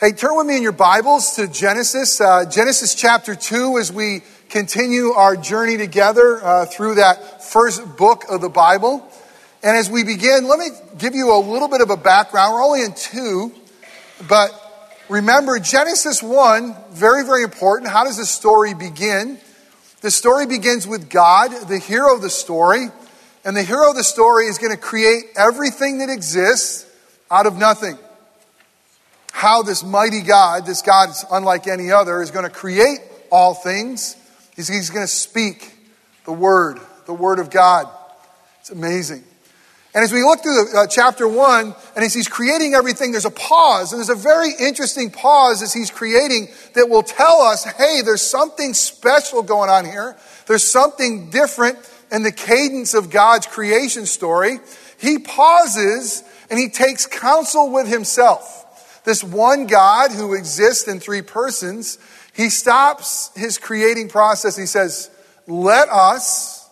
Hey, turn with me in your Bibles to Genesis, uh, Genesis chapter 2, as we continue our journey together uh, through that first book of the Bible. And as we begin, let me give you a little bit of a background. We're only in two, but remember Genesis 1, very, very important. How does the story begin? The story begins with God, the hero of the story, and the hero of the story is going to create everything that exists out of nothing how this mighty God, this God is unlike any other, is going to create all things. He's, he's going to speak the Word, the Word of God. It's amazing. And as we look through the, uh, chapter one, and as he's creating everything, there's a pause, and there's a very interesting pause as he's creating that will tell us, hey, there's something special going on here. There's something different in the cadence of God's creation story. He pauses and he takes counsel with himself. This one God who exists in three persons, he stops his creating process. He says, Let us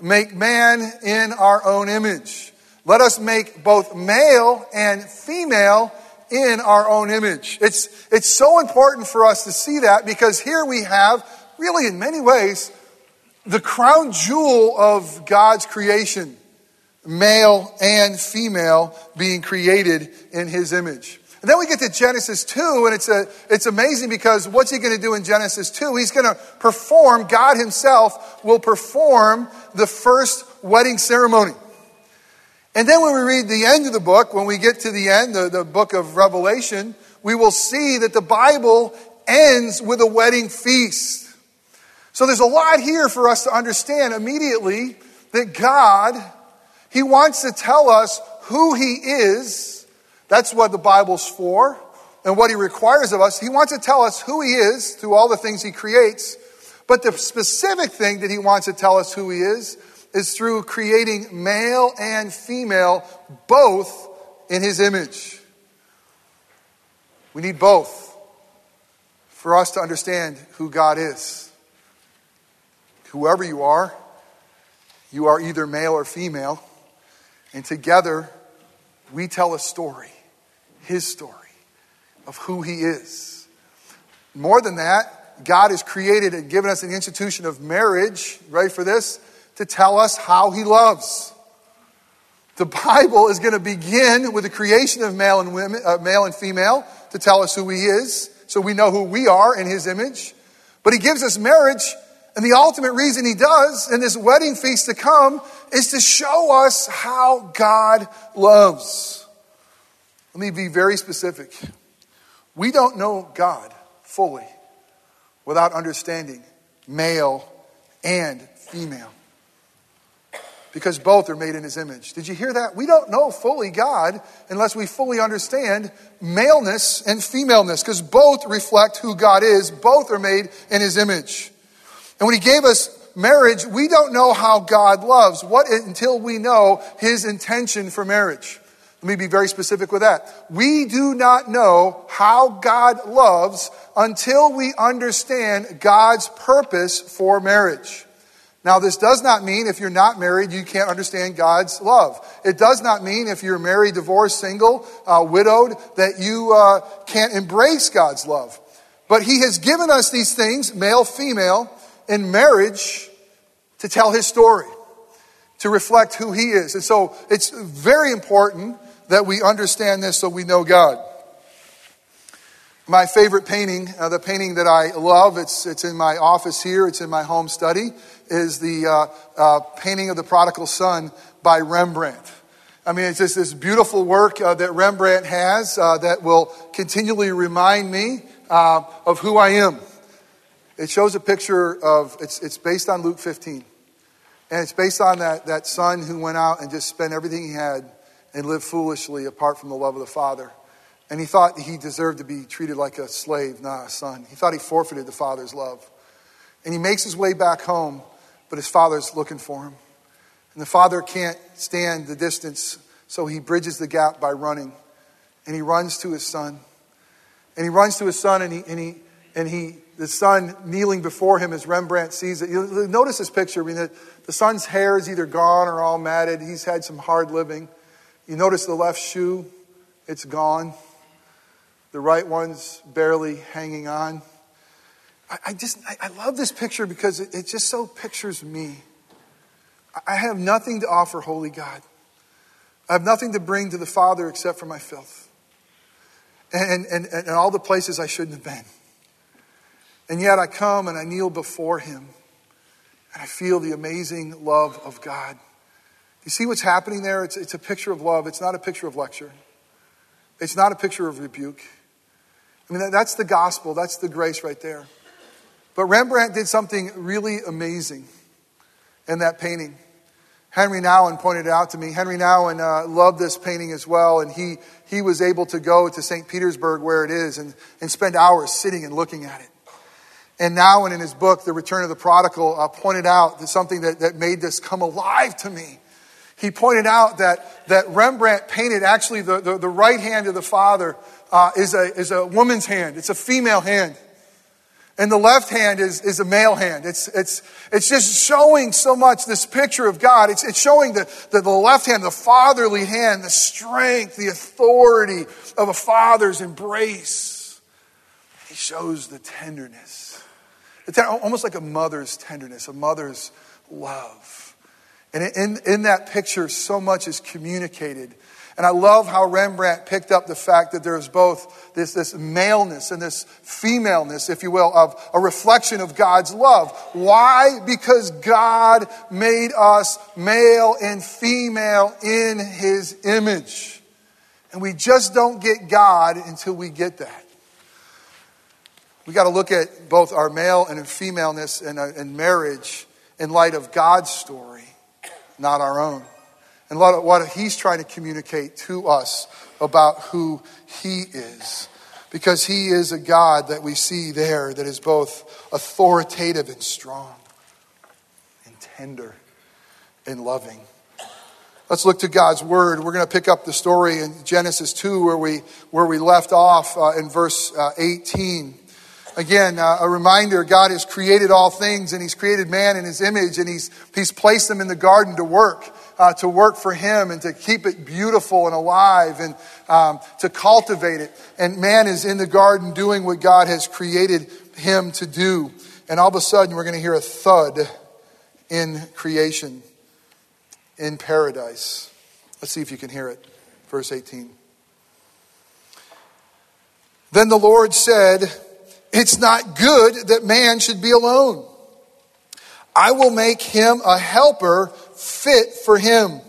make man in our own image. Let us make both male and female in our own image. It's, it's so important for us to see that because here we have, really in many ways, the crown jewel of God's creation male and female being created in his image. And then we get to Genesis 2, and it's, a, it's amazing because what's he going to do in Genesis 2? He's going to perform, God himself will perform the first wedding ceremony. And then when we read the end of the book, when we get to the end, the, the book of Revelation, we will see that the Bible ends with a wedding feast. So there's a lot here for us to understand immediately that God, He wants to tell us who He is that's what the Bible's for and what He requires of us. He wants to tell us who He is through all the things He creates. But the specific thing that He wants to tell us who He is is through creating male and female both in His image. We need both for us to understand who God is. Whoever you are, you are either male or female, and together we tell a story his story of who he is. More than that, God has created and given us an institution of marriage, ready for this, to tell us how he loves. The Bible is going to begin with the creation of male and women, uh, male and female, to tell us who he is, so we know who we are in his image. But he gives us marriage, and the ultimate reason he does in this wedding feast to come is to show us how God loves. Let me be very specific. We don't know God fully without understanding male and female. Because both are made in his image. Did you hear that? We don't know fully God unless we fully understand maleness and femaleness, because both reflect who God is. Both are made in his image. And when he gave us marriage, we don't know how God loves what until we know his intention for marriage. Let me be very specific with that. We do not know how God loves until we understand God's purpose for marriage. Now, this does not mean if you're not married, you can't understand God's love. It does not mean if you're married, divorced, single, uh, widowed, that you uh, can't embrace God's love. But He has given us these things, male, female, in marriage to tell His story, to reflect who He is. And so it's very important that we understand this so we know God. My favorite painting, uh, the painting that I love, it's, it's in my office here, it's in my home study, is the uh, uh, painting of the prodigal son by Rembrandt. I mean, it's just this beautiful work uh, that Rembrandt has uh, that will continually remind me uh, of who I am. It shows a picture of, it's, it's based on Luke 15. And it's based on that, that son who went out and just spent everything he had and lived foolishly apart from the love of the Father. And he thought he deserved to be treated like a slave, not a son. He thought he forfeited the Father's love. And he makes his way back home, but his father's looking for him. And the father can't stand the distance, so he bridges the gap by running. And he runs to his son. And he runs to his son, and he, and he, and he the son kneeling before him as Rembrandt sees it. You notice this picture. I mean, the, the son's hair is either gone or all matted. He's had some hard living. You notice the left shoe, it's gone. the right one's barely hanging on. I, I just, I, I, love this picture because it, it just so pictures me. I have nothing to offer, holy God. I have nothing to bring to the Father except for my filth and, and, and all the places I shouldn't have been. And yet I come and I kneel before Him and I feel the amazing love of God. You see what's happening there? It's, it's a picture of love, it's not a picture of lecture, it's not a picture of rebuke. I mean, that, that's the gospel, that's the grace right there. But Rembrandt did something really amazing in that painting. Henry Nouwen pointed it out to me. Henry Nouwen uh, loved this painting as well, and he, he was able to go to St. Petersburg where it is and, and spend hours sitting and looking at it. And Nouwen, in his book, The Return of the Prodigal, uh, pointed out something that, that made this come alive to me. He pointed out that, that Rembrandt painted actually the, the, the right hand of the father uh, is, a, is a woman's hand, it's a female hand. And the left hand is, is a male hand. It's, it's, it's just showing so much this picture of God. It's, it's showing the, the, the left hand, the fatherly hand, the strength, the authority of a father's embrace. He shows the tenderness. It's almost like a mother's tenderness, a mother's love. And in, in that picture, so much is communicated and I love how Rembrandt picked up the fact that there's both this, this maleness and this femaleness, if you will, of a reflection of God's love. Why? Because God made us male and female in his image. And we just don't get God until we get that. We got to look at both our male and femaleness and, uh, and marriage in light of God's story, not our own and what he's trying to communicate to us about who he is. Because he is a God that we see there that is both authoritative and strong, and tender and loving. Let's look to God's word. We're going to pick up the story in Genesis 2 where we, where we left off uh, in verse uh, 18. Again, uh, a reminder God has created all things and He's created man in His image and He's, he's placed them in the garden to work uh, to work for Him and to keep it beautiful and alive and um, to cultivate it. And man is in the garden doing what God has created him to do. And all of a sudden, we're going to hear a thud in creation, in paradise. Let's see if you can hear it. Verse 18. Then the Lord said, It's not good that man should be alone. I will make him a helper fit for him.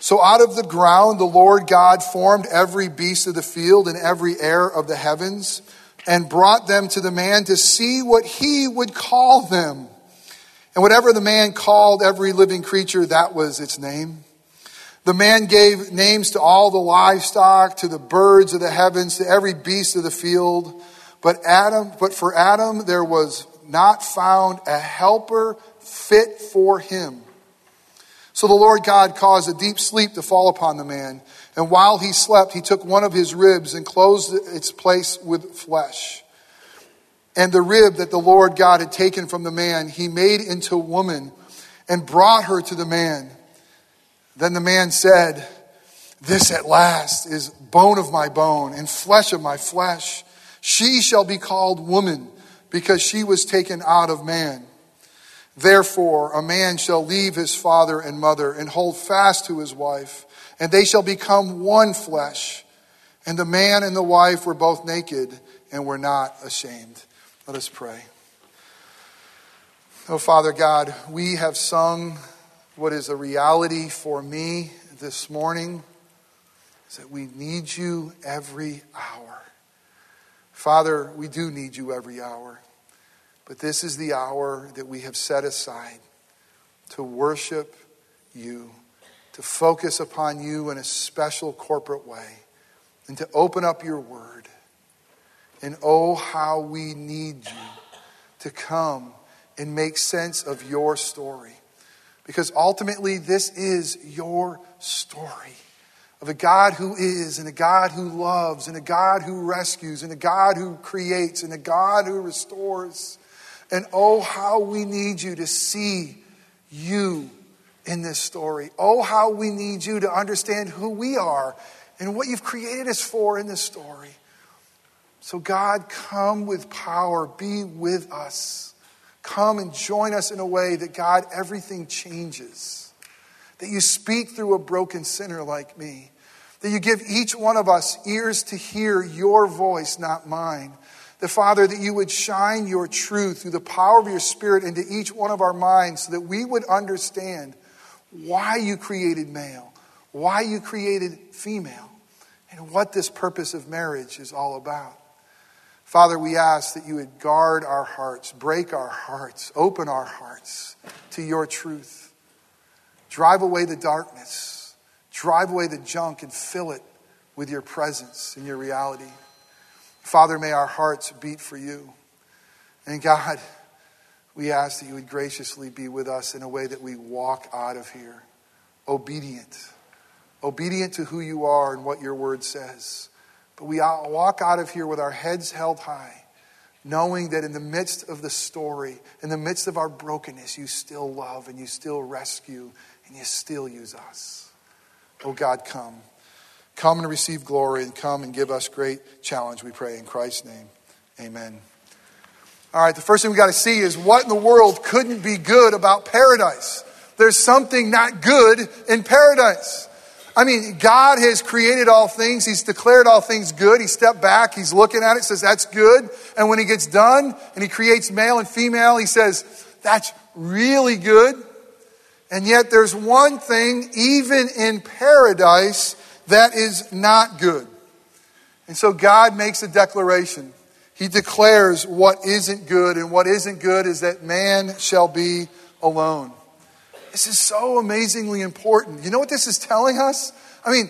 So out of the ground the Lord God formed every beast of the field and every air of the heavens and brought them to the man to see what he would call them. And whatever the man called every living creature, that was its name. The man gave names to all the livestock, to the birds of the heavens, to every beast of the field. But Adam, but for Adam there was not found a helper fit for him. So the Lord God caused a deep sleep to fall upon the man. And while he slept, he took one of his ribs and closed its place with flesh. And the rib that the Lord God had taken from the man, he made into woman and brought her to the man. Then the man said, This at last is bone of my bone and flesh of my flesh. She shall be called woman because she was taken out of man. Therefore, a man shall leave his father and mother and hold fast to his wife, and they shall become one flesh. And the man and the wife were both naked and were not ashamed. Let us pray. Oh, Father God, we have sung what is a reality for me this morning is that we need you every hour. Father, we do need you every hour. But this is the hour that we have set aside to worship you, to focus upon you in a special corporate way, and to open up your word. And oh, how we need you to come and make sense of your story. Because ultimately, this is your story of a God who is, and a God who loves, and a God who rescues, and a God who creates, and a God who restores. And oh, how we need you to see you in this story. Oh, how we need you to understand who we are and what you've created us for in this story. So, God, come with power, be with us. Come and join us in a way that, God, everything changes. That you speak through a broken sinner like me. That you give each one of us ears to hear your voice, not mine. The Father, that you would shine your truth through the power of your Spirit into each one of our minds so that we would understand why you created male, why you created female, and what this purpose of marriage is all about. Father, we ask that you would guard our hearts, break our hearts, open our hearts to your truth. Drive away the darkness, drive away the junk, and fill it with your presence and your reality. Father, may our hearts beat for you. And God, we ask that you would graciously be with us in a way that we walk out of here obedient, obedient to who you are and what your word says. But we walk out of here with our heads held high, knowing that in the midst of the story, in the midst of our brokenness, you still love and you still rescue and you still use us. Oh God, come. Come and receive glory and come and give us great challenge, we pray in Christ's name. Amen. All right, the first thing we got to see is what in the world couldn't be good about paradise? There's something not good in paradise. I mean, God has created all things. He's declared all things good. He stepped back. He's looking at it, says, that's good. And when he gets done and he creates male and female, he says, that's really good. And yet there's one thing, even in paradise, that is not good. And so God makes a declaration. He declares what isn't good, and what isn't good is that man shall be alone. This is so amazingly important. You know what this is telling us? I mean,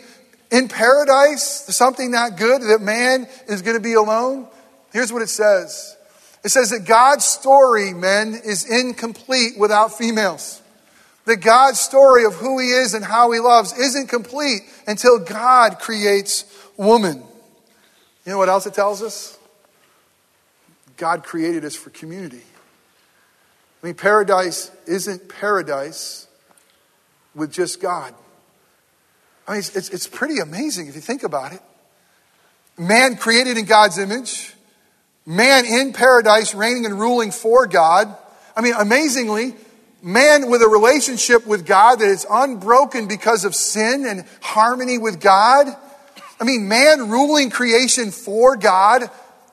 in paradise, something not good, that man is going to be alone. Here's what it says it says that God's story, men, is incomplete without females. That God's story of who He is and how He loves isn't complete until God creates woman. You know what else it tells us? God created us for community. I mean, paradise isn't paradise with just God. I mean, it's, it's, it's pretty amazing if you think about it. Man created in God's image, man in paradise reigning and ruling for God. I mean, amazingly, man with a relationship with God that is unbroken because of sin and harmony with God. I mean, man ruling creation for God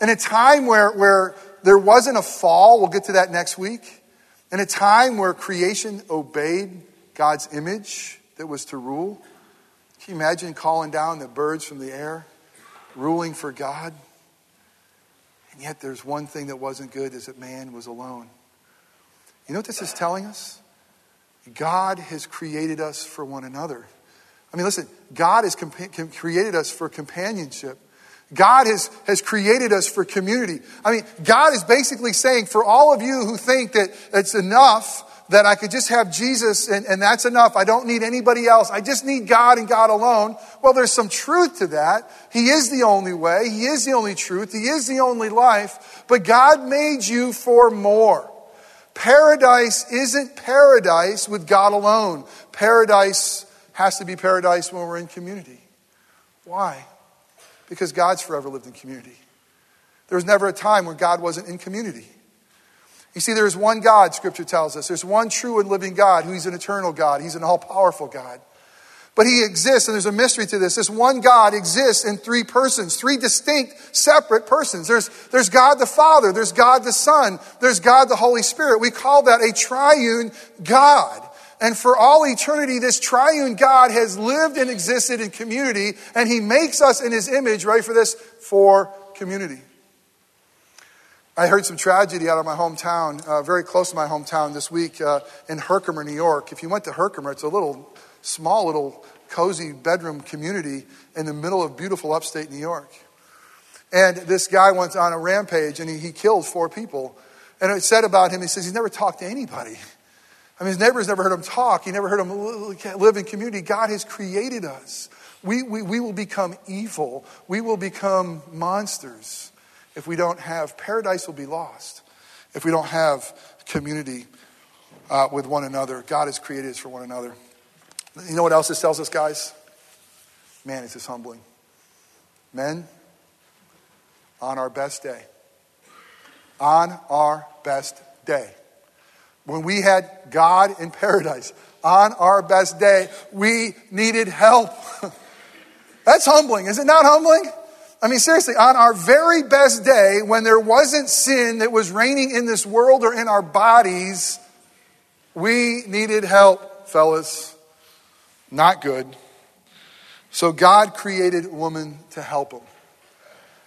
in a time where, where there wasn't a fall. We'll get to that next week. In a time where creation obeyed God's image that was to rule. Can you imagine calling down the birds from the air, ruling for God? And yet there's one thing that wasn't good is that man was alone. You know what this is telling us? God has created us for one another. I mean, listen, God has compa- created us for companionship. God has, has created us for community. I mean, God is basically saying for all of you who think that it's enough that I could just have Jesus and, and that's enough. I don't need anybody else. I just need God and God alone. Well, there's some truth to that. He is the only way. He is the only truth. He is the only life. But God made you for more. Paradise isn't paradise with God alone. Paradise has to be paradise when we're in community. Why? Because God's forever lived in community. There was never a time when God wasn't in community. You see, there is one God, Scripture tells us. There's one true and living God who is an eternal God. He's an all powerful God. But he exists, and there's a mystery to this. This one God exists in three persons, three distinct, separate persons. There's, there's God the Father, there's God the Son, there's God the Holy Spirit. We call that a triune God. And for all eternity, this triune God has lived and existed in community, and he makes us in his image, ready for this, for community. I heard some tragedy out of my hometown, uh, very close to my hometown this week uh, in Herkimer, New York. If you went to Herkimer, it's a little small little cozy bedroom community in the middle of beautiful upstate New York. And this guy went on a rampage and he, he killed four people. And it said about him, he says he's never talked to anybody. I mean, his neighbors never heard him talk. He never heard him live in community. God has created us. We, we, we will become evil. We will become monsters if we don't have, paradise will be lost if we don't have community uh, with one another. God has created us for one another. You know what else this tells us, guys? Man, it's just humbling. Men, on our best day. On our best day. When we had God in paradise, on our best day, we needed help. That's humbling. Is it not humbling? I mean, seriously, on our very best day, when there wasn't sin that was reigning in this world or in our bodies, we needed help, fellas. Not good. So God created woman to help him.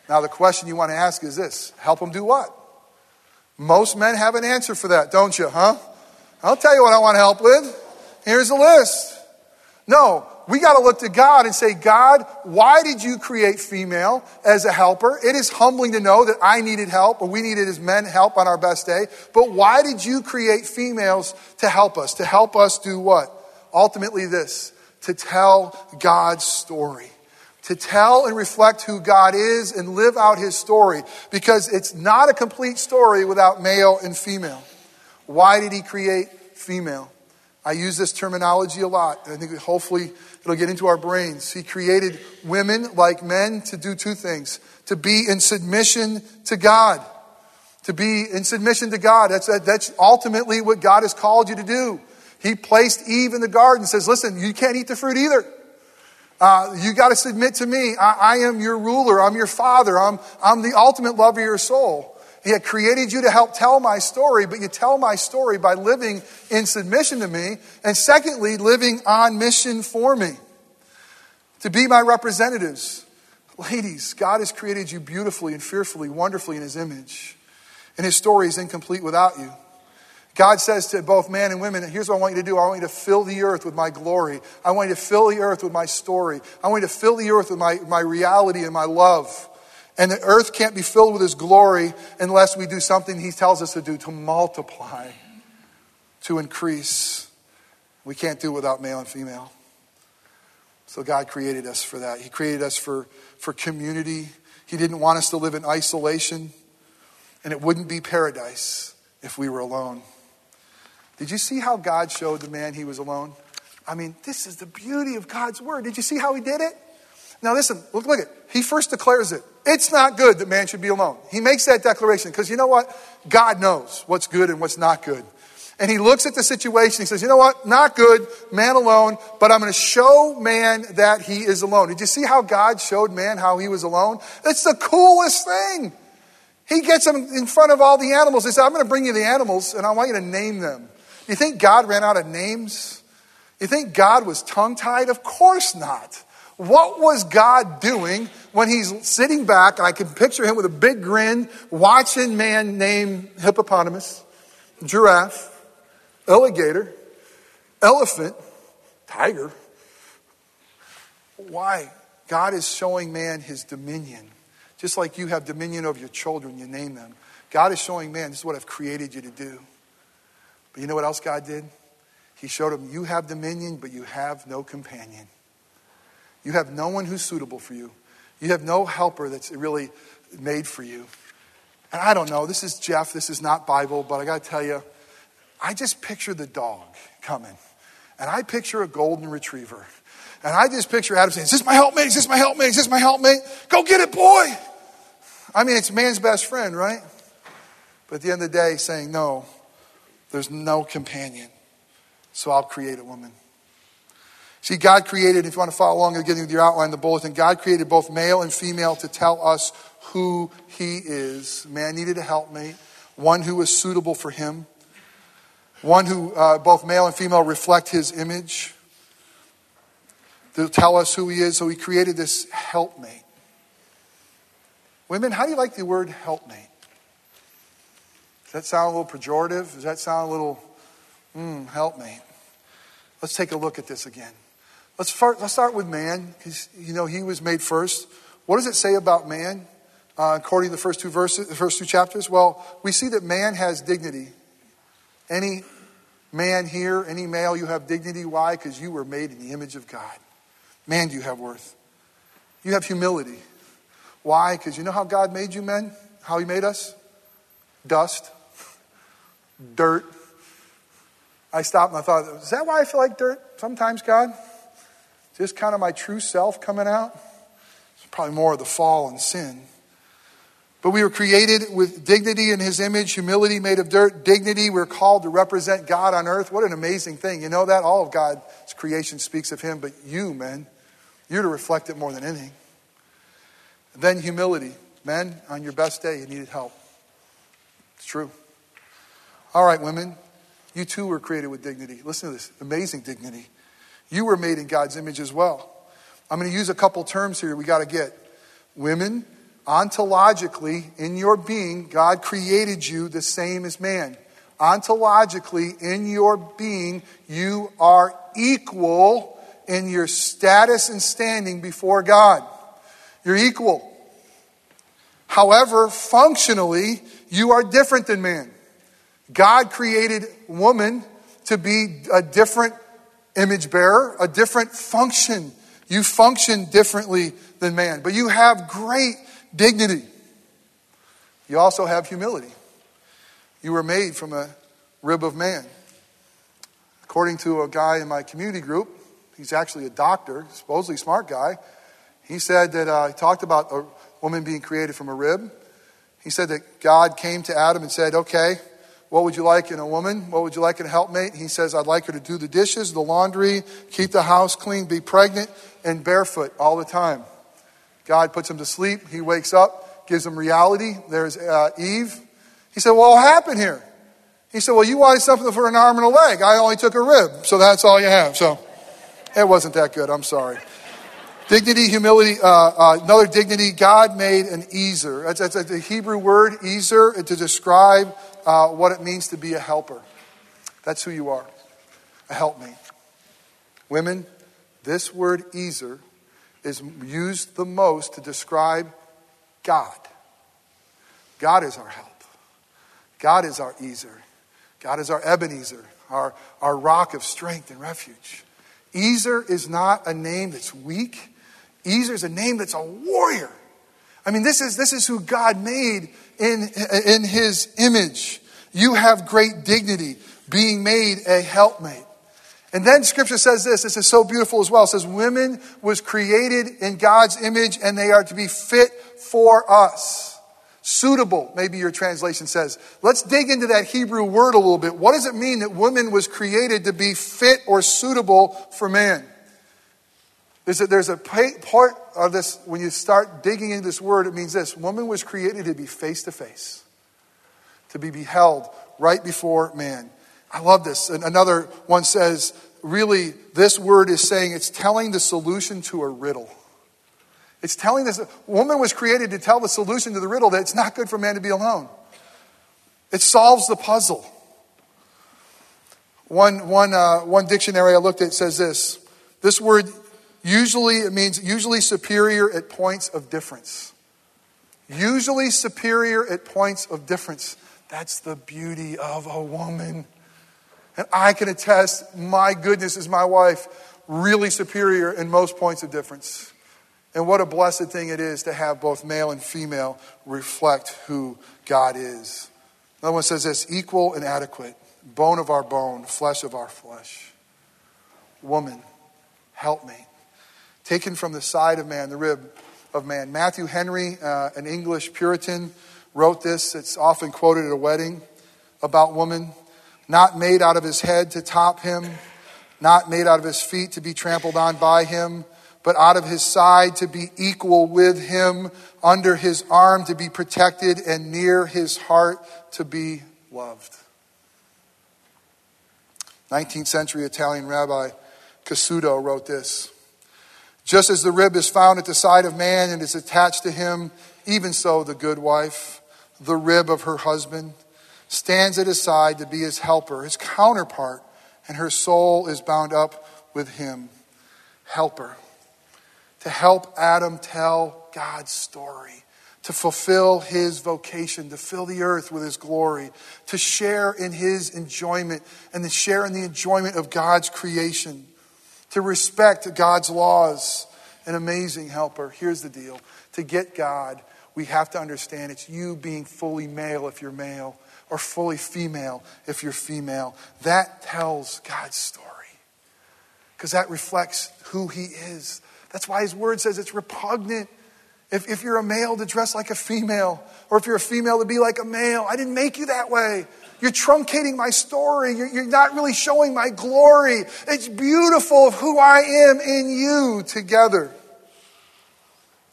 Now, the question you want to ask is this help him do what? Most men have an answer for that, don't you, huh? I'll tell you what I want to help with. Here's a list. No, we got to look to God and say, God, why did you create female as a helper? It is humbling to know that I needed help, or we needed as men help on our best day. But why did you create females to help us? To help us do what? Ultimately, this to tell God's story. To tell and reflect who God is and live out his story because it's not a complete story without male and female. Why did he create female? I use this terminology a lot. I think hopefully it'll get into our brains. He created women like men to do two things to be in submission to God. To be in submission to God. That's, that's ultimately what God has called you to do. He placed Eve in the garden and says, Listen, you can't eat the fruit either. Uh, you got to submit to me. I, I, am your ruler. I'm your father. I'm, I'm the ultimate love of your soul. He had created you to help tell my story, but you tell my story by living in submission to me. And secondly, living on mission for me. To be my representatives. Ladies, God has created you beautifully and fearfully, wonderfully in His image. And His story is incomplete without you. God says to both men and women, here's what I want you to do. I want you to fill the earth with my glory. I want you to fill the earth with my story. I want you to fill the earth with my, my reality and my love. And the earth can't be filled with His glory unless we do something He tells us to do to multiply, to increase. We can't do it without male and female. So God created us for that. He created us for, for community. He didn't want us to live in isolation, and it wouldn't be paradise if we were alone. Did you see how God showed the man he was alone? I mean, this is the beauty of God's word. Did you see how he did it? Now listen, look, look at it. He first declares it. It's not good that man should be alone. He makes that declaration because you know what? God knows what's good and what's not good. And he looks at the situation. He says, you know what? Not good, man alone, but I'm going to show man that he is alone. Did you see how God showed man how he was alone? It's the coolest thing. He gets him in front of all the animals. He said, I'm going to bring you the animals and I want you to name them. You think God ran out of names? You think God was tongue tied? Of course not. What was God doing when he's sitting back, and I can picture him with a big grin, watching man named hippopotamus, giraffe, alligator, elephant, tiger? Why? God is showing man his dominion. Just like you have dominion over your children, you name them. God is showing man, this is what I've created you to do. But you know what else God did? He showed him, you have dominion, but you have no companion. You have no one who's suitable for you. You have no helper that's really made for you. And I don't know, this is Jeff, this is not Bible, but I got to tell you, I just picture the dog coming. And I picture a golden retriever. And I just picture Adam saying, Is this my helpmate? Is this my helpmate? Is this my helpmate? Go get it, boy. I mean, it's man's best friend, right? But at the end of the day, saying, No, there's no companion. So I'll create a woman. See, God created, if you want to follow along getting with your outline, the bulletin, God created both male and female to tell us who He is. Man needed a helpmate, one who was suitable for Him, one who uh, both male and female reflect His image to tell us who He is. So He created this helpmate. Women, how do you like the word helpmate? Does that sound a little pejorative? Does that sound a little, hmm, me? Let's take a look at this again. Let's start, let's start with man, because, you know, he was made first. What does it say about man, uh, according to the first two verses, the first two chapters? Well, we see that man has dignity. Any man here, any male, you have dignity. Why? Because you were made in the image of God. Man, do you have worth. You have humility. Why? Because you know how God made you men? How he made us? Dust, dirt. I stopped and I thought, is that why I feel like dirt sometimes, God? Just kind of my true self coming out? It's probably more of the fall and sin. But we were created with dignity in his image, humility made of dirt, dignity. We're called to represent God on earth. What an amazing thing. You know that? All of God's creation speaks of him, but you, men, you're to reflect it more than anything. then humility. Men, on your best day, you needed help. It's true. All right, women, you too were created with dignity. Listen to this amazing dignity. You were made in God's image as well. I'm going to use a couple terms here we got to get. Women, ontologically, in your being, God created you the same as man. Ontologically, in your being, you are equal in your status and standing before God. You're equal. However, functionally, you are different than man. God created woman to be a different image bearer, a different function. You function differently than man, but you have great dignity. You also have humility. You were made from a rib of man. According to a guy in my community group, he's actually a doctor, supposedly smart guy. He said that uh, talked about a woman being created from a rib. He said that God came to Adam and said, Okay, what would you like in a woman? What would you like in a helpmate? He says, I'd like her to do the dishes, the laundry, keep the house clean, be pregnant, and barefoot all the time. God puts him to sleep. He wakes up, gives him reality. There's uh, Eve. He said, what happened here? He said, Well, you wanted something for an arm and a leg. I only took a rib, so that's all you have. So it wasn't that good. I'm sorry. Dignity, humility, uh, uh, another dignity. God made an ezer. That's, that's a Hebrew word, ezer, to describe uh, what it means to be a helper. That's who you are, a helpmate. Women, this word ezer is used the most to describe God. God is our help. God is our Ezer. God is our Ebenezer, our, our rock of strength and refuge. Ezer is not a name that's weak. Ezer is a name that's a warrior. I mean, this is, this is who God made in, in his image. You have great dignity being made a helpmate. And then scripture says this, this is so beautiful as well. It says, Women was created in God's image and they are to be fit for us. Suitable, maybe your translation says. Let's dig into that Hebrew word a little bit. What does it mean that woman was created to be fit or suitable for man? There's a, there's a part of this, when you start digging into this word, it means this woman was created to be face to face, to be beheld right before man. I love this. Another one says, really, this word is saying it's telling the solution to a riddle. It's telling this woman was created to tell the solution to the riddle that it's not good for man to be alone. It solves the puzzle. One, one, uh, one dictionary I looked at says this this word usually it means usually superior at points of difference. Usually superior at points of difference. That's the beauty of a woman. And I can attest, my goodness, is my wife really superior in most points of difference. And what a blessed thing it is to have both male and female reflect who God is. Another one says this equal and adequate, bone of our bone, flesh of our flesh. Woman, help me. Taken from the side of man, the rib of man. Matthew Henry, uh, an English Puritan, wrote this. It's often quoted at a wedding about woman not made out of his head to top him, not made out of his feet to be trampled on by him, but out of his side to be equal with him, under his arm to be protected, and near his heart to be loved. 19th century Italian rabbi Cassuto wrote this Just as the rib is found at the side of man and is attached to him, even so the good wife, the rib of her husband, stands at his side to be his helper, his counterpart, and her soul is bound up with him. Helper. To help Adam tell God's story, to fulfill his vocation, to fill the earth with his glory, to share in his enjoyment, and to share in the enjoyment of God's creation, to respect God's laws. An amazing helper. Here's the deal to get God, we have to understand it's you being fully male if you're male or fully female if you're female. That tells God's story because that reflects who He is. That's why His word says it's repugnant. If, if you're a male to dress like a female, or if you're a female to be like a male, I didn't make you that way. You're truncating my story. You're, you're not really showing my glory. It's beautiful of who I am in you together.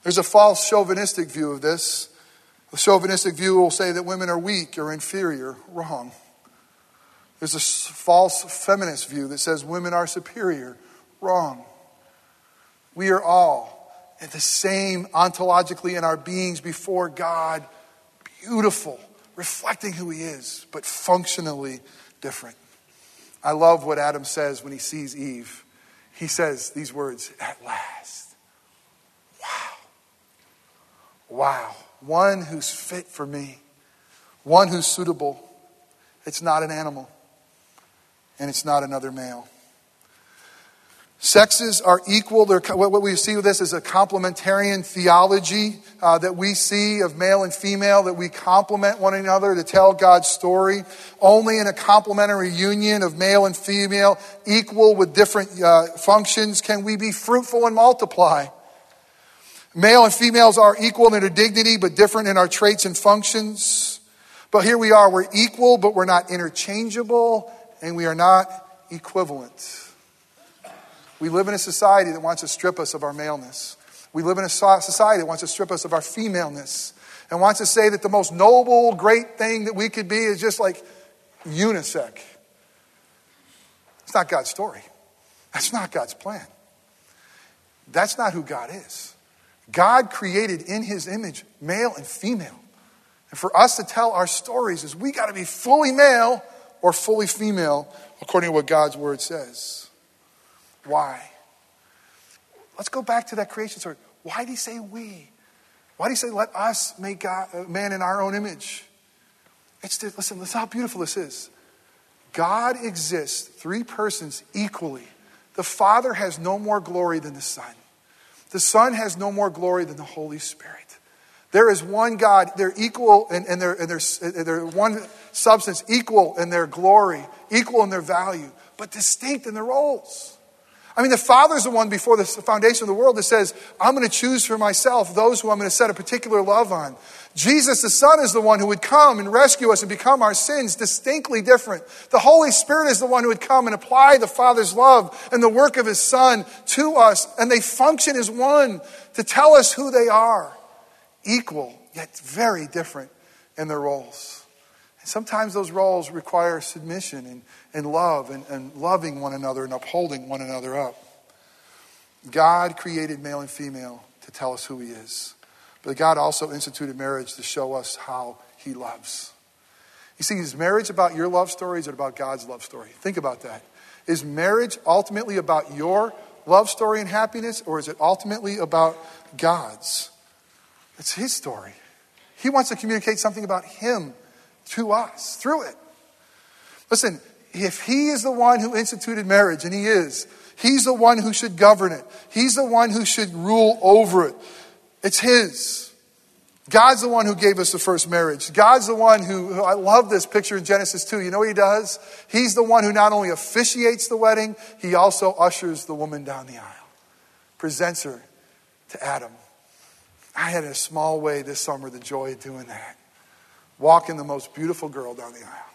There's a false chauvinistic view of this. The chauvinistic view will say that women are weak or inferior. Wrong. There's a false feminist view that says women are superior. Wrong. We are all at the same ontologically in our beings before God. Beautiful reflecting who he is, but functionally different. I love what Adam says when he sees Eve. He says these words, at last. Wow. Wow. One who's fit for me, one who's suitable. It's not an animal, and it's not another male. Sexes are equal. They're, what we see with this is a complementarian theology uh, that we see of male and female, that we complement one another to tell God's story. Only in a complementary union of male and female, equal with different uh, functions, can we be fruitful and multiply. Male and females are equal in their dignity, but different in our traits and functions. But here we are, we're equal, but we're not interchangeable, and we are not equivalent. We live in a society that wants to strip us of our maleness. We live in a society that wants to strip us of our femaleness and wants to say that the most noble, great thing that we could be is just like unisex. It's not God's story. That's not God's plan. That's not who God is. God created in his image male and female. And for us to tell our stories is we got to be fully male or fully female according to what God's word says. Why? Let's go back to that creation story. Why did he say we? Why did he say, let us make God, uh, man in our own image? It's just, listen, listen how beautiful this is. God exists, three persons equally. The Father has no more glory than the Son. The Son has no more glory than the Holy Spirit. There is one God. They're equal and, and, they're, and they're, they're one substance, equal in their glory, equal in their value, but distinct in their roles. I mean, the Father's the one before the foundation of the world that says, I'm going to choose for myself those who I'm going to set a particular love on. Jesus, the Son, is the one who would come and rescue us and become our sins distinctly different. The Holy Spirit is the one who would come and apply the Father's love and the work of His Son to us, and they function as one to tell us who they are. Equal, yet very different in their roles. Sometimes those roles require submission and and love and, and loving one another and upholding one another up. God created male and female to tell us who He is. But God also instituted marriage to show us how He loves. You see, is marriage about your love story? Is it about God's love story? Think about that. Is marriage ultimately about your love story and happiness, or is it ultimately about God's? It's His story. He wants to communicate something about Him to us through it. Listen, if he is the one who instituted marriage, and he is, he's the one who should govern it, he's the one who should rule over it. It's his. God's the one who gave us the first marriage. God's the one who, who, I love this picture in Genesis 2. You know what he does? He's the one who not only officiates the wedding, he also ushers the woman down the aisle, presents her to Adam. I had in a small way this summer the joy of doing that. Walking the most beautiful girl down the aisle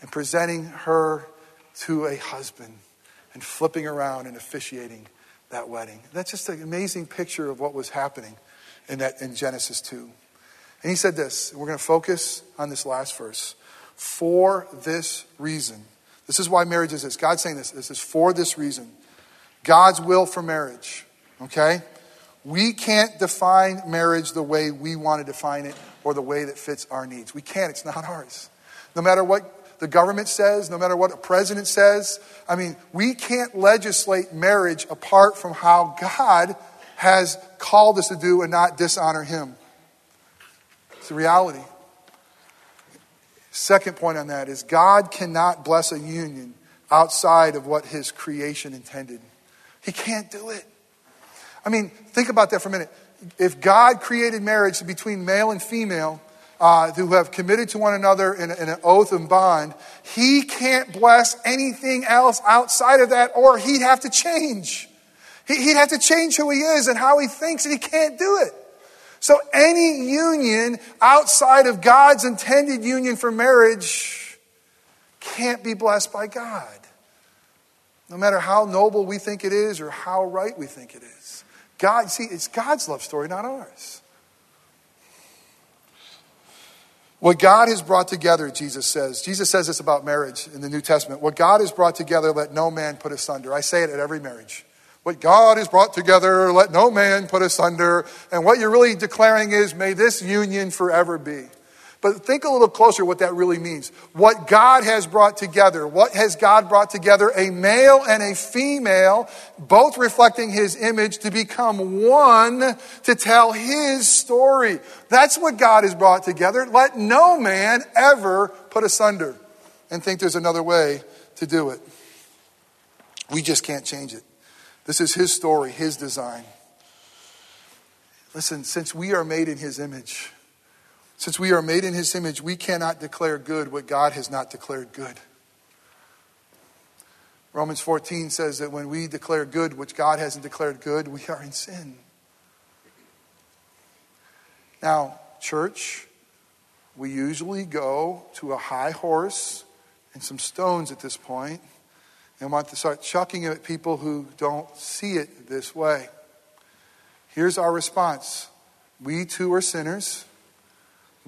and presenting her to a husband and flipping around and officiating that wedding. That's just an amazing picture of what was happening in, that, in Genesis 2. And he said this, we're going to focus on this last verse. For this reason, this is why marriage is this. God's saying this. This is for this reason. God's will for marriage. Okay? We can't define marriage the way we want to define it or the way that fits our needs. We can't. It's not ours. No matter what the government says, no matter what a president says. I mean, we can't legislate marriage apart from how God has called us to do and not dishonor Him. It's the reality. Second point on that is God cannot bless a union outside of what His creation intended. He can't do it. I mean, think about that for a minute. If God created marriage between male and female, uh, who have committed to one another in, in, an oath and bond, he can't bless anything else outside of that, or he'd have to change. He'd have to change who he is and how he thinks, and he can't do it. So any union outside of God's intended union for marriage can't be blessed by God. No matter how noble we think it is or how right we think it is. God, see, it's God's love story, not ours. What God has brought together, Jesus says. Jesus says this about marriage in the New Testament. What God has brought together, let no man put asunder. I say it at every marriage. What God has brought together, let no man put asunder. And what you're really declaring is, may this union forever be. But think a little closer what that really means. What God has brought together. What has God brought together? A male and a female, both reflecting his image to become one to tell his story. That's what God has brought together. Let no man ever put asunder and think there's another way to do it. We just can't change it. This is his story, his design. Listen, since we are made in his image, since we are made in his image, we cannot declare good what God has not declared good. Romans 14 says that when we declare good which God hasn't declared good, we are in sin. Now, church, we usually go to a high horse and some stones at this point and want to start chucking at people who don't see it this way. Here's our response We too are sinners.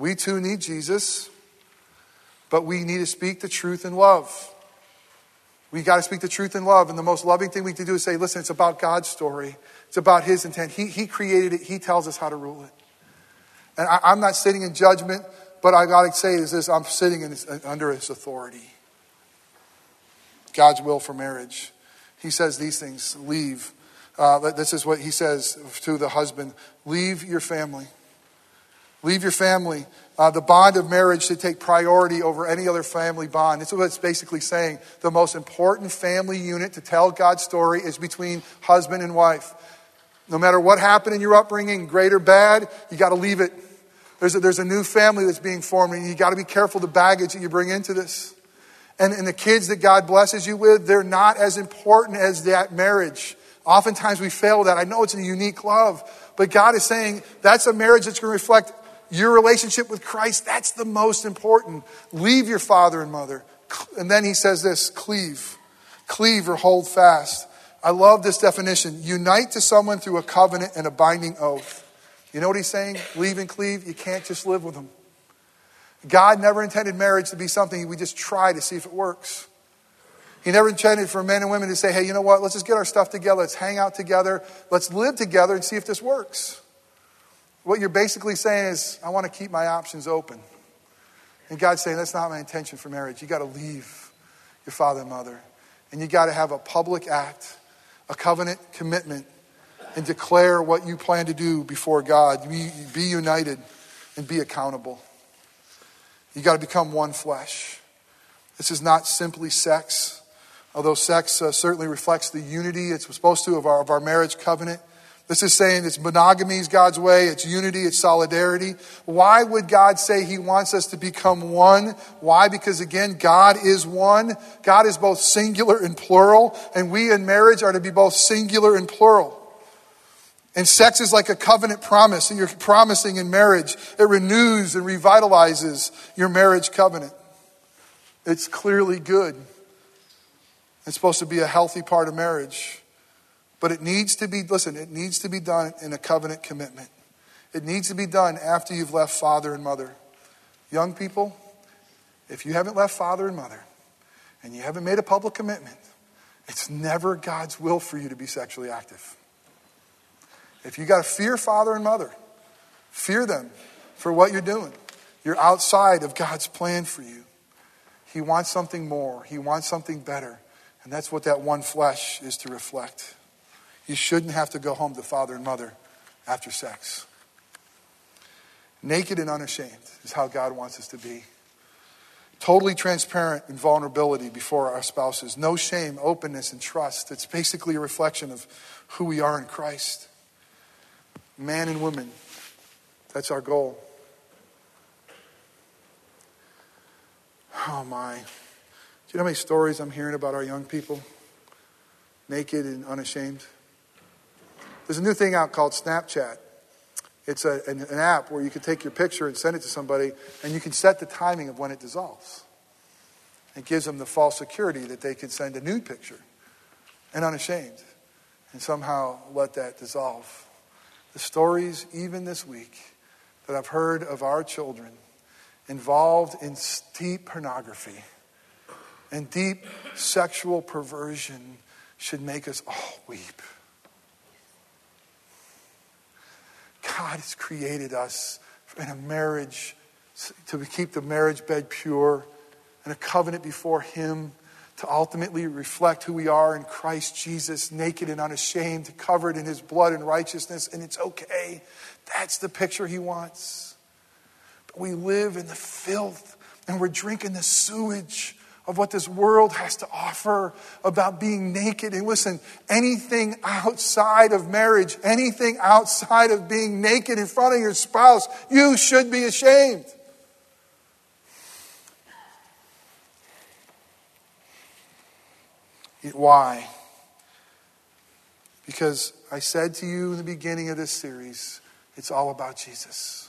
We too need Jesus, but we need to speak the truth in love. We got to speak the truth in love. And the most loving thing we can do is say, listen, it's about God's story. It's about His intent. He, he created it. He tells us how to rule it. And I, am not sitting in judgment, but I got to say is this I'm sitting in, under His authority. God's will for marriage. He says these things leave. Uh, this is what he says to the husband leave your family. Leave your family. Uh, the bond of marriage should take priority over any other family bond. This is what it's basically saying. The most important family unit to tell God's story is between husband and wife. No matter what happened in your upbringing, great or bad, you got to leave it. There's a, there's a new family that's being formed, and you got to be careful the baggage that you bring into this. And, and the kids that God blesses you with, they're not as important as that marriage. Oftentimes we fail that. I know it's a unique love, but God is saying that's a marriage that's going to reflect your relationship with Christ. That's the most important. Leave your father and mother. And then he says this cleave. Cleave or hold fast. I love this definition. Unite to someone through a covenant and a binding oath. You know what he's saying? Leave and cleave. You can't just live with them. God never intended marriage to be something we just try to see if it works. He never intended for men and women to say, hey, you know what? Let's just get our stuff together. Let's hang out together. Let's live together and see if this works. What you're basically saying is, I want to keep my options open. And God's saying, that's not my intention for marriage. You got to leave your father and mother. And you got to have a public act, a covenant commitment, and declare what you plan to do before God. Be, be united and be accountable. You got to become one flesh. This is not simply sex, although sex uh, certainly reflects the unity it's supposed to of our, of our marriage covenant. This is saying it's monogamy is God's way, it's unity, it's solidarity. Why would God say He wants us to become one? Why? Because again, God is one. God is both singular and plural, and we in marriage are to be both singular and plural. And sex is like a covenant promise that you're promising in marriage. It renews and revitalizes your marriage covenant. It's clearly good. It's supposed to be a healthy part of marriage. But it needs to be, listen, it needs to be done in a covenant commitment. It needs to be done after you've left father and mother. Young people, if you haven't left father and mother and you haven't made a public commitment, it's never God's will for you to be sexually active. If you got to fear father and mother, fear them for what you're doing. You're outside of God's plan for you. He wants something more, He wants something better. And that's what that one flesh is to reflect. You shouldn't have to go home to father and mother after sex. Naked and unashamed is how God wants us to be. Totally transparent in vulnerability before our spouses. No shame, openness, and trust. It's basically a reflection of who we are in Christ man and woman. That's our goal. Oh my. Do you know how many stories I'm hearing about our young people? Naked and unashamed. There's a new thing out called Snapchat. It's a, an, an app where you can take your picture and send it to somebody, and you can set the timing of when it dissolves. It gives them the false security that they can send a nude picture and unashamed and somehow let that dissolve. The stories, even this week, that I've heard of our children involved in deep pornography and deep sexual perversion should make us all weep. God has created us in a marriage to keep the marriage bed pure and a covenant before Him to ultimately reflect who we are in Christ Jesus, naked and unashamed, covered in His blood and righteousness, and it's okay. That's the picture He wants. But we live in the filth and we're drinking the sewage of what this world has to offer about being naked. And listen, anything outside of marriage, anything outside of being naked in front of your spouse, you should be ashamed. Why? Because I said to you in the beginning of this series, it's all about Jesus.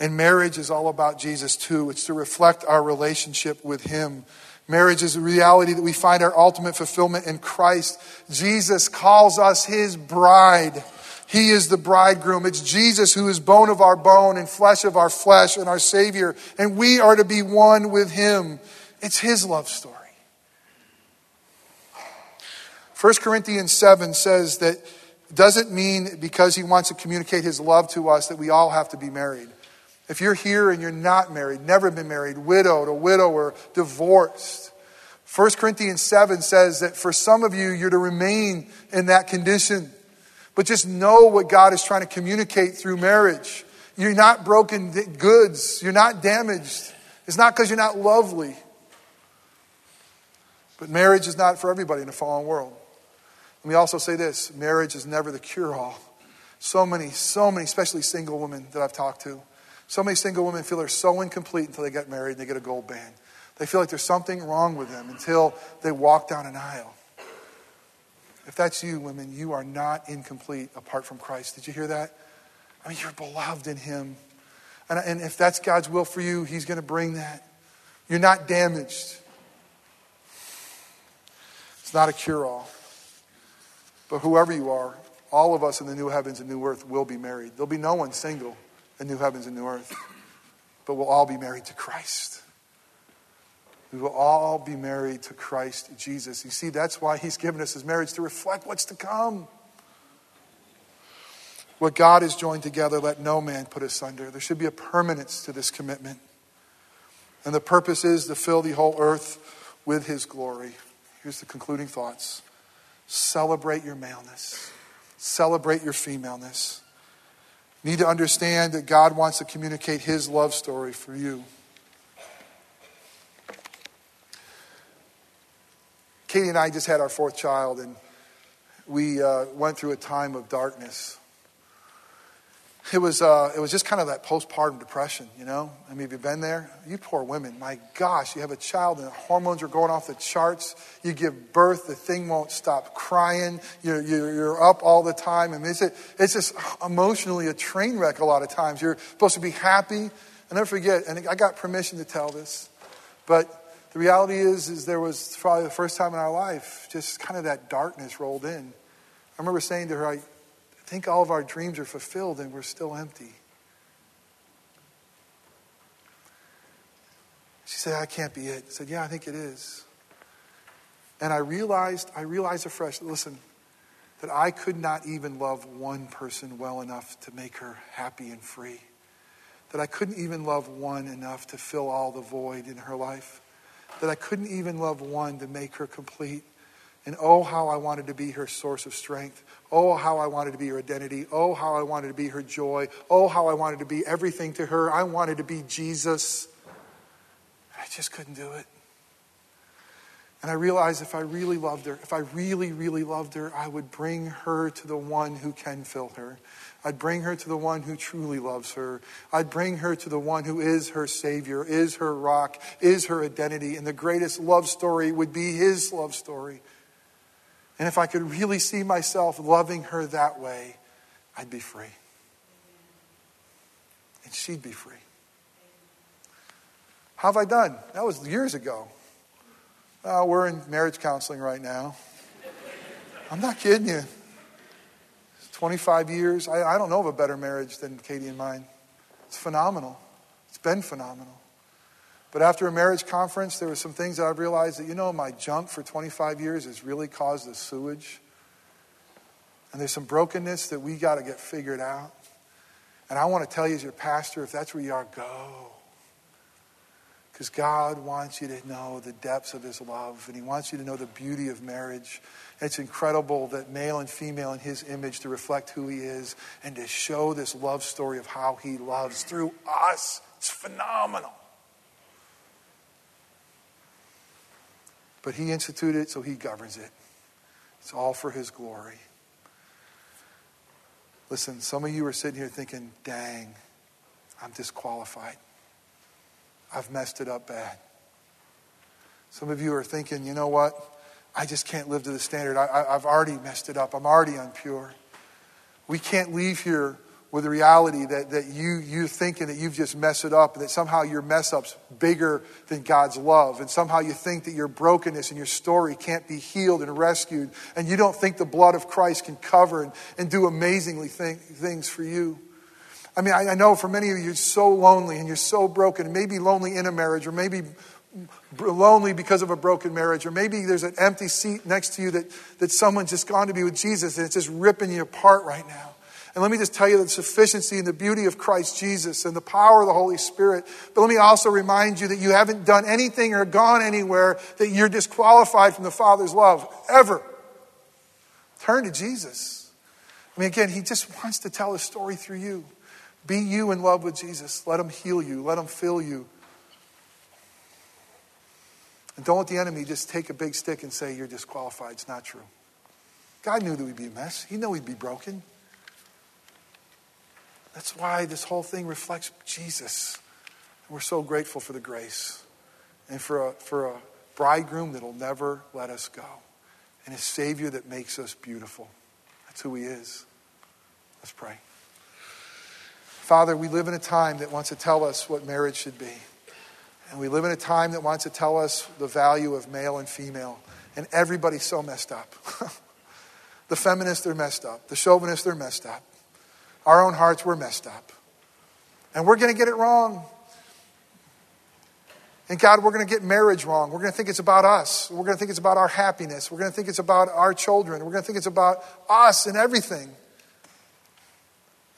And marriage is all about Jesus too. It's to reflect our relationship with Him. Marriage is a reality that we find our ultimate fulfillment in Christ. Jesus calls us His bride. He is the bridegroom. It's Jesus who is bone of our bone and flesh of our flesh and our Savior. And we are to be one with Him. It's His love story. 1 Corinthians 7 says that doesn't mean because he wants to communicate his love to us that we all have to be married. If you're here and you're not married, never been married, widowed, a widower, divorced, 1 Corinthians 7 says that for some of you, you're to remain in that condition. But just know what God is trying to communicate through marriage. You're not broken goods, you're not damaged. It's not because you're not lovely. But marriage is not for everybody in a fallen world. Let me also say this marriage is never the cure all. So many, so many, especially single women that I've talked to, so many single women feel they're so incomplete until they get married and they get a gold band. They feel like there's something wrong with them until they walk down an aisle. If that's you, women, you are not incomplete apart from Christ. Did you hear that? I mean, you're beloved in Him. And, and if that's God's will for you, He's going to bring that. You're not damaged. It's not a cure all. But whoever you are, all of us in the new heavens and new earth will be married. There'll be no one single and new heavens and new earth. But we'll all be married to Christ. We will all be married to Christ Jesus. You see, that's why he's given us his marriage to reflect what's to come. What God has joined together, let no man put asunder. There should be a permanence to this commitment. And the purpose is to fill the whole earth with his glory. Here's the concluding thoughts celebrate your maleness, celebrate your femaleness need to understand that God wants to communicate His love story for you. Katie and I just had our fourth child, and we uh, went through a time of darkness it was, uh, it was just kind of that postpartum depression, you know? I mean, have you been there? You poor women, my gosh, you have a child and the hormones are going off the charts. You give birth, the thing won't stop crying. You're, you're, you're up all the time. I mean, it's, it's just emotionally a train wreck a lot of times. You're supposed to be happy. I never forget, and I got permission to tell this, but the reality is, is there was probably the first time in our life, just kind of that darkness rolled in. I remember saying to her, I, think all of our dreams are fulfilled and we're still empty. She said, I can't be it. I said, Yeah, I think it is. And I realized, I realized afresh, listen, that I could not even love one person well enough to make her happy and free. That I couldn't even love one enough to fill all the void in her life. That I couldn't even love one to make her complete. And oh, how I wanted to be her source of strength. Oh, how I wanted to be her identity. Oh, how I wanted to be her joy. Oh, how I wanted to be everything to her. I wanted to be Jesus. I just couldn't do it. And I realized if I really loved her, if I really, really loved her, I would bring her to the one who can fill her. I'd bring her to the one who truly loves her. I'd bring her to the one who is her Savior, is her rock, is her identity. And the greatest love story would be his love story. And if I could really see myself loving her that way, I'd be free. And she'd be free. How have I done? That was years ago. Uh, we're in marriage counseling right now. I'm not kidding you. 25 years. I, I don't know of a better marriage than Katie and mine. It's phenomenal. It's been phenomenal. But after a marriage conference, there were some things that I've realized that, you know, my junk for 25 years has really caused the sewage. And there's some brokenness that we got to get figured out. And I want to tell you, as your pastor, if that's where you are, go. Because God wants you to know the depths of His love, and He wants you to know the beauty of marriage. It's incredible that male and female in His image to reflect who He is and to show this love story of how He loves through us. It's phenomenal. But He instituted it, so He governs it. It's all for His glory. Listen, some of you are sitting here thinking, dang, I'm disqualified. I've messed it up bad. Some of you are thinking, you know what? I just can't live to the standard. I, have already messed it up. I'm already unpure. We can't leave here with the reality that, that you, you thinking that you've just messed it up and that somehow your mess up's bigger than God's love. And somehow you think that your brokenness and your story can't be healed and rescued. And you don't think the blood of Christ can cover and, and do amazingly thing, things for you. I mean, I, I know for many of you, you're so lonely and you're so broken, maybe lonely in a marriage, or maybe lonely because of a broken marriage, or maybe there's an empty seat next to you that, that someone's just gone to be with Jesus and it's just ripping you apart right now. And let me just tell you the sufficiency and the beauty of Christ Jesus and the power of the Holy Spirit. But let me also remind you that you haven't done anything or gone anywhere that you're disqualified from the Father's love, ever. Turn to Jesus. I mean, again, He just wants to tell His story through you. Be you in love with Jesus. Let him heal you, let him fill you. And don't let the enemy just take a big stick and say, You're disqualified. It's not true. God knew that we'd be a mess, He knew we'd be broken. That's why this whole thing reflects Jesus. And we're so grateful for the grace and for a, for a bridegroom that'll never let us go and a Savior that makes us beautiful. That's who He is. Let's pray. Father, we live in a time that wants to tell us what marriage should be. And we live in a time that wants to tell us the value of male and female. And everybody's so messed up. the feminists, they're messed up. The chauvinists, they're messed up. Our own hearts, we're messed up. And we're going to get it wrong. And God, we're going to get marriage wrong. We're going to think it's about us. We're going to think it's about our happiness. We're going to think it's about our children. We're going to think it's about us and everything.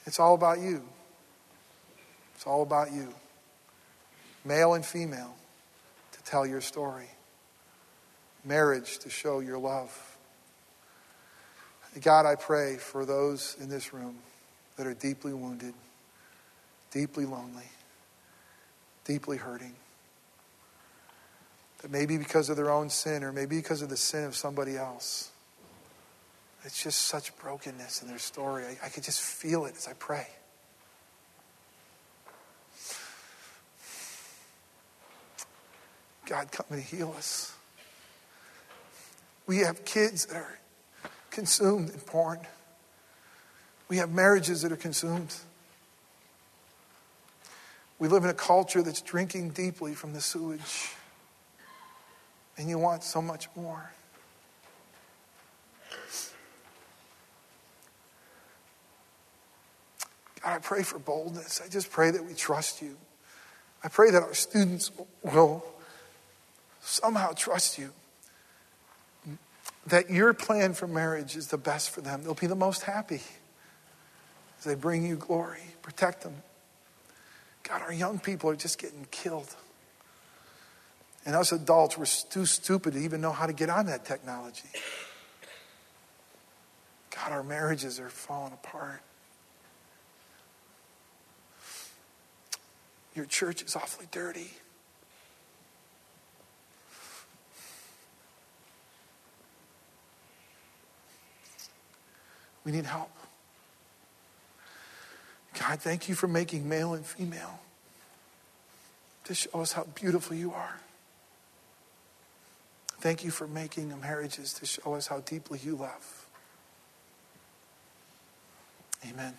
It's all about you. It's all about you, male and female, to tell your story, marriage to show your love. God, I pray for those in this room that are deeply wounded, deeply lonely, deeply hurting. That maybe because of their own sin or maybe because of the sin of somebody else. It's just such brokenness in their story. I, I could just feel it as I pray. God, come and heal us. We have kids that are consumed in porn. We have marriages that are consumed. We live in a culture that's drinking deeply from the sewage. And you want so much more. God, I pray for boldness. I just pray that we trust you. I pray that our students will somehow trust you. That your plan for marriage is the best for them. They'll be the most happy as they bring you glory. Protect them. God, our young people are just getting killed. And us adults, we're too stupid to even know how to get on that technology. God, our marriages are falling apart. Your church is awfully dirty. We need help. God, thank you for making male and female to show us how beautiful you are. Thank you for making marriages to show us how deeply you love. Amen.